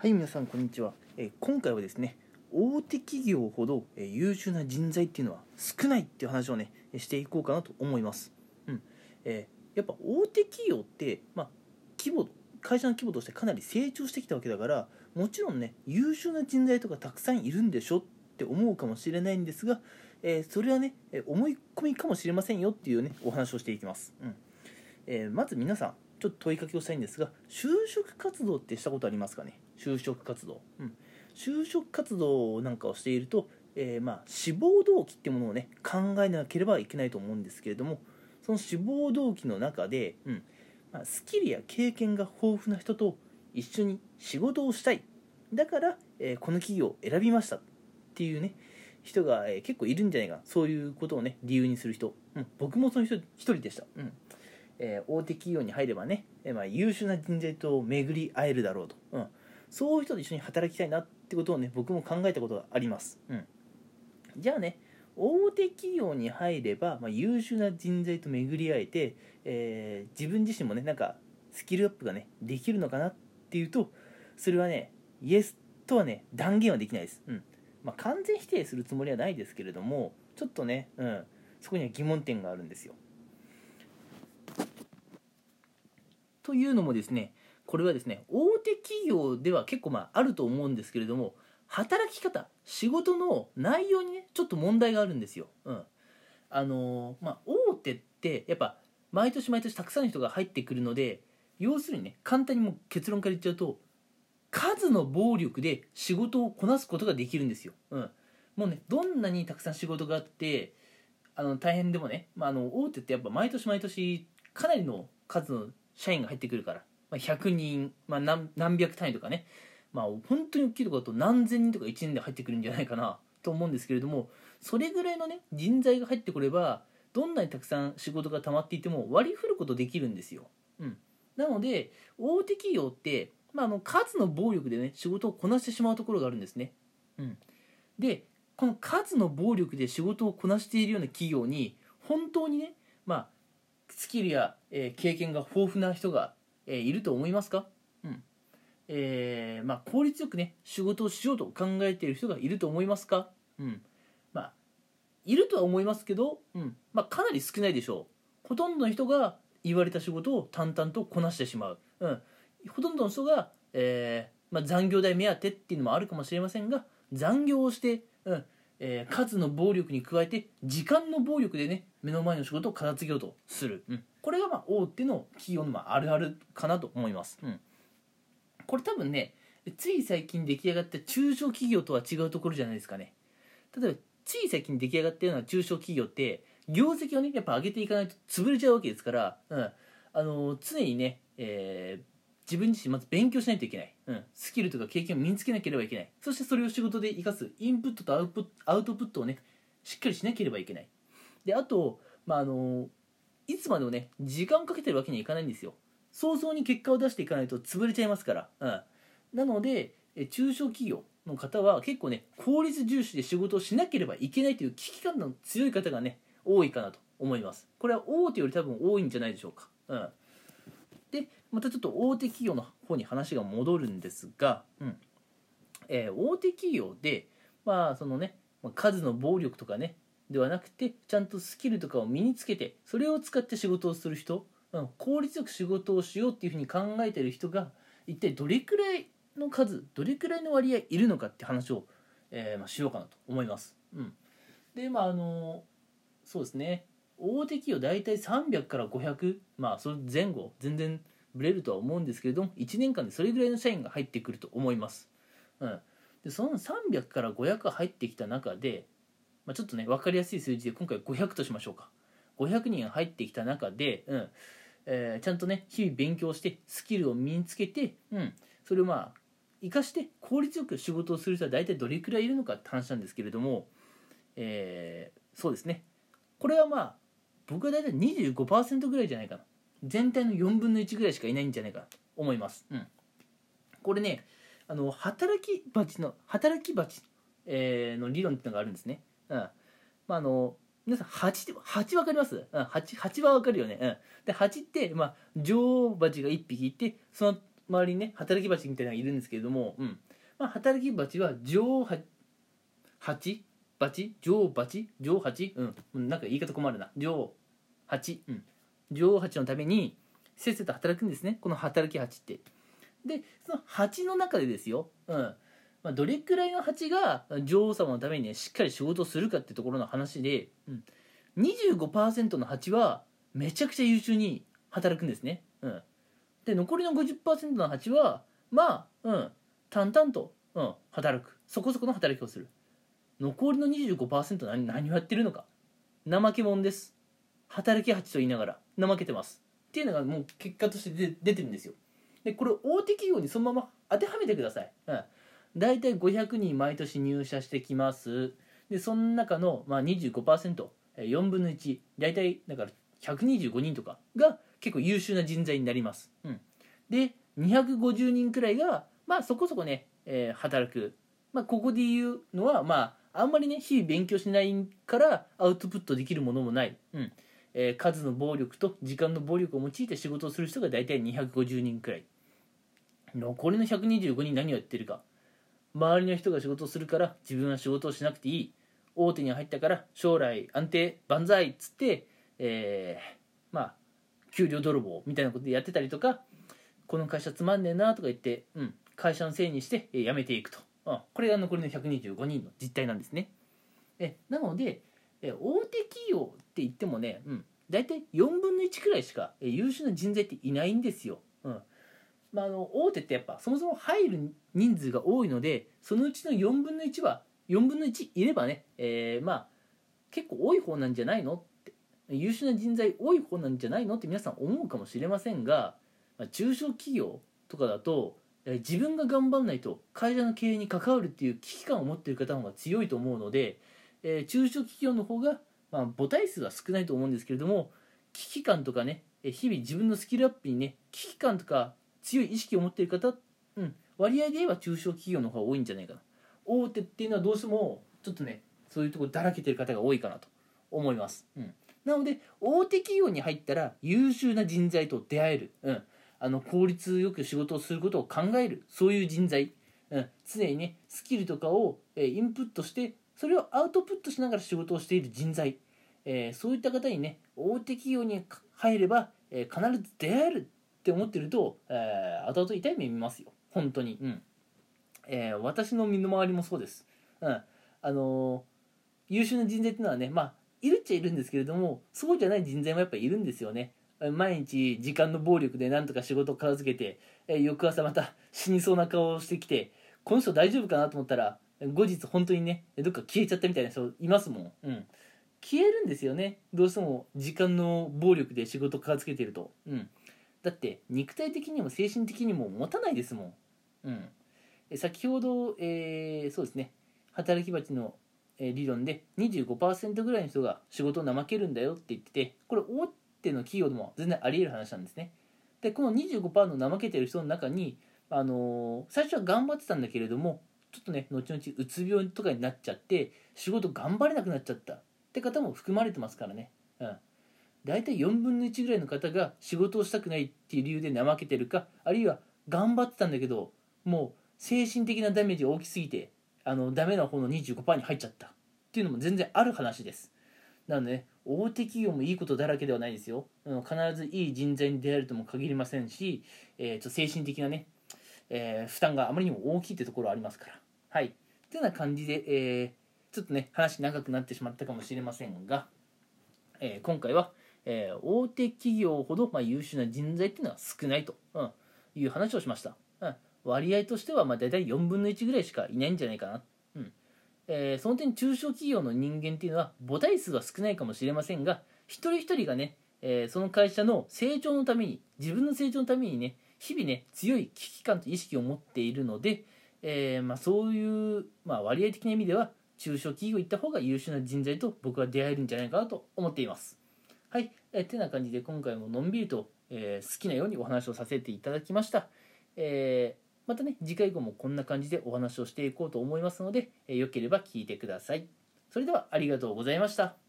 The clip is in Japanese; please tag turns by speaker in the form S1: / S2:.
S1: はい皆さんこんにちは、えー今回はですね大手企業ほど、えー優秀な人材っていうのは少ないっていう話をねしていこうかなと思います、うん。えーやっぱ大手企業って、まあ、規模会社の規模としてかなり成長してきたわけだからもちろんね優秀な人材とかたくさんいるんでしょって思うかもしれないんですが、えそれはね思い込みかもしれませんよっていうねお話をしていきます、うん。えまず皆さんちょっと問いかけをしたいんですが就職活動ってしたことありますかね？就職活動、うん、就職活動なんかをしていると、えーまあ、志望動機ってものをね考えなければいけないと思うんですけれどもその志望動機の中で、うんまあ、スキルや経験が豊富な人と一緒に仕事をしたい。だから、えーこの企業を選びましたっていうね人が、えー結構いるんじゃないかな。そういうことをね理由にする人、うん、僕もその人一人でした、うん。えー大手企業に入ればね、えーまあ、優秀な人材と巡り会えるだろうと、うん、そういう人と一緒に働きたいなってことをね僕も考えたことがあります、うん、じゃあね大手企業に入れば、まあ、優秀な人材と巡り会えて、えー自分自身もねなんかスキルアップがねできるのかなっていうとそれはねイエスとはね断言はできないです、うん。まあ、完全否定するつもりはないですけれどもちょっとね、うん、そこには疑問点があるんですよ。というのもですねこれはですね大手企業では結構まああると思うんですけれども働き方仕事の内容にねちょっと問題があるんですよ。うん、あのーまあ大手ってやっぱ毎年毎年たくさんの人が入ってくるので要するにね簡単にもう結論から言っちゃうと数の暴力で仕事をこなすことができるんですよ。うん、もうねどんなにたくさん仕事があってあの大変でもね、まあ、あの大手ってやっぱ毎年毎年かなりの数の社員が入ってくるから、まあ、100人、まあ、何何百単位とかね、まあ、本当に大きいところだと何千人とか1年で入ってくるんじゃないかなと思うんですけれどもそれぐらいのね人材が入ってくればどんなにたくさん仕事が溜まっていても割り振ることできるんですよ。うん、なので大手企業って、まあ、あの数の暴力でね仕事をこなしてしまうところがあるんですね。うん、でこの数の暴力で仕事をこなしているような企業に本当にね、まあ、スキルや、えー経験が豊富な人が、えーいると思いますか、うん。えーまあ、効率よくね仕事をしようと考えている人がいると思いますか、うん。まあ、いるとは思いますけど、うん。まあ、かなり少ないでしょう。ほとんどの人が言われた仕事を淡々とこなしてしまう、うん、ほとんどの人が、えーまあ、残業代目当てっていうのもあるかもしれませんが残業をして、うん。えー数の暴力に加えて時間の暴力でね目の前の仕事を片付けようとする、うん、これがまあ大手の企業のまああるあるかなと思います、うん、これ多分ねつい最近出来上がった中小企業とは違うところじゃないですかね。例えばつい最近出来上がったような中小企業って業績をねやっぱ上げていかないと潰れちゃうわけですから、うん、あの常にね、えー自分自身まず勉強しないといけない、うん、スキルとか経験を身につけなければいけない。そしてそれを仕事で生かす。インプットとアウトプットアウトプットをねしっかりしなければいけない。であと、まあ、あのいつまでもね時間をかけてるわけにはいかないんですよ。早々に結果を出していかないと潰れちゃいますから、うん、なのでえ中小企業の方は結構ね効率重視で仕事をしなければいけないという危機感の強い方がね多いかなと思います。これは大手より多分多いんじゃないでしょうか、うん、でまたちょっと大手企業の方に話が戻るんですが、うん。えー大手企業でまあそのねま数の暴力とかねではなくてちゃんとスキルとかを身につけてそれを使って仕事をする人、うん、効率よく仕事をしようっていうふうに考えてる人が一体どれくらいの数どれくらいの割合いるのかって話を、えーまあ、しようかなと思います。うん、でまああのそうですね。大手企業大体300から500まあそれ前後全然ブレるとは思うんですけれども1年間でそれぐらいの社員が入ってくると思います。うん、でその300から500入ってきた中で、まあ、ちょっとね分かりやすい数字で今回500としましょうか。500人入ってきた中で、うん。えーちゃんとね日々勉強してスキルを身につけて、うん、それをまあ生かして効率よく仕事をする人は大体どれくらいいるのかって話なんですけれども、えーそうですね。これはまあ僕は大体25%ぐらいじゃないかな。全体の4分の1ぐらいしかいないんじゃないかなと思います、うん、これねあの働き蜂の働き蜂、えーの理論っていうのがあるんですね、うん。まあ、あの皆さん蜂って蜂分かります、うん、蜂蜂は分かるよね、うん、で蜂って、まあ、女王蜂が1匹いてその周りにね働き蜂みたいなのがいるんですけれども、うん。まあ、働き蜂は女王蜂蜂女王蜂女王蜂うんなんか言い方困るな。女王蜂うん。女王蜂のためにせっせと働くんですね。この働き蜂って。でその蜂の中でですよ、うん。まあ、どれくらいの蜂が女王様のためにねしっかり仕事をするかってところの話で、うん、25%の蜂はめちゃくちゃ優秀に働くんですね、うん、で残りの50%の蜂はまあうん。淡々と、うん、働く。そこそこの働きをする残りの25%何何をやってるのか。怠け者です。働き蜂と言いながら怠けてます。っていうのがもう結果として出出てるんですよ。でこれ大手企業にそのまま当てはめてください、うん、大体500人毎年入社してきます。でその中の、まあ25%、4分の1大体だから125人とかが結構優秀な人材になります、うん、で250人くらいがまあそこそこね、えー、働く、まあ、ここで言うのはまああんまりね日々勉強しないからアウトプットできるものもない、うん。えー、数の暴力と時間の暴力を用いて仕事をする人が大体250人くらい。残りの125人何をやってるか。周りの人が仕事をするから自分は仕事をしなくていい。大手に入ったから将来安定万歳っつって、えー、まあ給料泥棒みたいなことでやってたりとかこの会社つまんねえなとか言って、うん、会社のせいにして辞めていくと、うん、これが残りの125人の実態なんですね。えなのでえ大手企業って言ってもね、うん、大体4分の1くらいしか優秀な人材っていないんですよ、うん。まあ、あの大手ってやっぱそもそも入る人数が多いのでそのうちの4分の1は4分の1いればね、えー、まあ結構多い方なんじゃないのって優秀な人材多い方なんじゃないのって皆さん思うかもしれませんが、まあ、中小企業とかだと自分が頑張らないと会社の経営に関わるっていう危機感を持っている方の方が強いと思うので、えー、中小企業の方が、まあ、母体数は少ないと思うんですけれども危機感とかね日々自分のスキルアップにね危機感とか強い意識を持っている方、うん、割合で言えば中小企業の方が多いんじゃないかな。大手っていうのはどうしてもちょっとねそういうとこだらけてる方が多いかなと。思います、うん、なので大手企業に入ったら優秀な人材と出会える、うん、あの効率よく仕事をすることを考えるそういう人材、うん、常にねスキルとかを、えインプットしてそれをアウトプットしながら仕事をしている人材、えー、そういった方にね大手企業に入れば、えー、必ず出会えるって思ってると、えー、後々痛い目見ますよ本当にうんえー、私の身の回りもそうです。うん。あの、優秀な人材っていうのはね、まあ、いるっちゃいるんですけれども、そうじゃない人材もやっぱいるんですよね。毎日時間の暴力でなんとか仕事を片付けて、え、翌朝また死にそうな顔をしてきて、この人大丈夫かなと思ったら、後日本当にね、どっか消えちゃったみたいな人いますもん。うん。消えるんですよね。どうしても時間の暴力で仕事を片付けてると。うん。だって肉体的にも精神的にも持たないですもん。うん。先ほど、えー、そうですね働き蜂の理論で25%ぐらいの人が仕事を怠けるんだよって言っててこれ大手の企業でも全然ありえる話なんですね。でこの25%の怠けてる人の中に、あのー、最初は頑張ってたんだけれどもちょっとね後々うつ病とかになっちゃって仕事頑張れなくなっちゃった。って方も含まれてますからね。うん。大体4分の1ぐらいの方が仕事をしたくないっていう理由で怠けてるかあるいは頑張ってたんだけどもう精神的なダメージが大きすぎてあのダメな方の25%に入っちゃった。っていうのも全然ある話です。なので、ね、大手企業もいいことだらけではないですよ。必ずいい人材に出会えるとも限りませんし、えー、と精神的なね、えー、負担があまりにも大きいってところありますから。はい。というような感じで、えー、ちょっとね話長くなってしまったかもしれませんが、えー、今回は、えー、大手企業ほど、まあ、優秀な人材っていうのは少ないと、うん、いう話をしました。うん。割合としてはまあ大体4分の1ぐらいしかいないんじゃないかな、えー、その点中小企業の人間っていうのは母体数は少ないかもしれませんが一人一人がね、えー、その会社の成長のために自分の成長のためにね日々ね強い危機感と意識を持っているので、えー、まあ、そういう、まあ、割合的な意味では中小企業行った方が優秀な人材と僕は出会えるんじゃないかなと思っています。はい、えー、てな感じで今回ものんびりと、え、好きなようにお話をさせていただきました。えーまたね次回以降もこんな感じでお話をしていこうと思いますので、えー、よければ聞いてください。それではありがとうございました。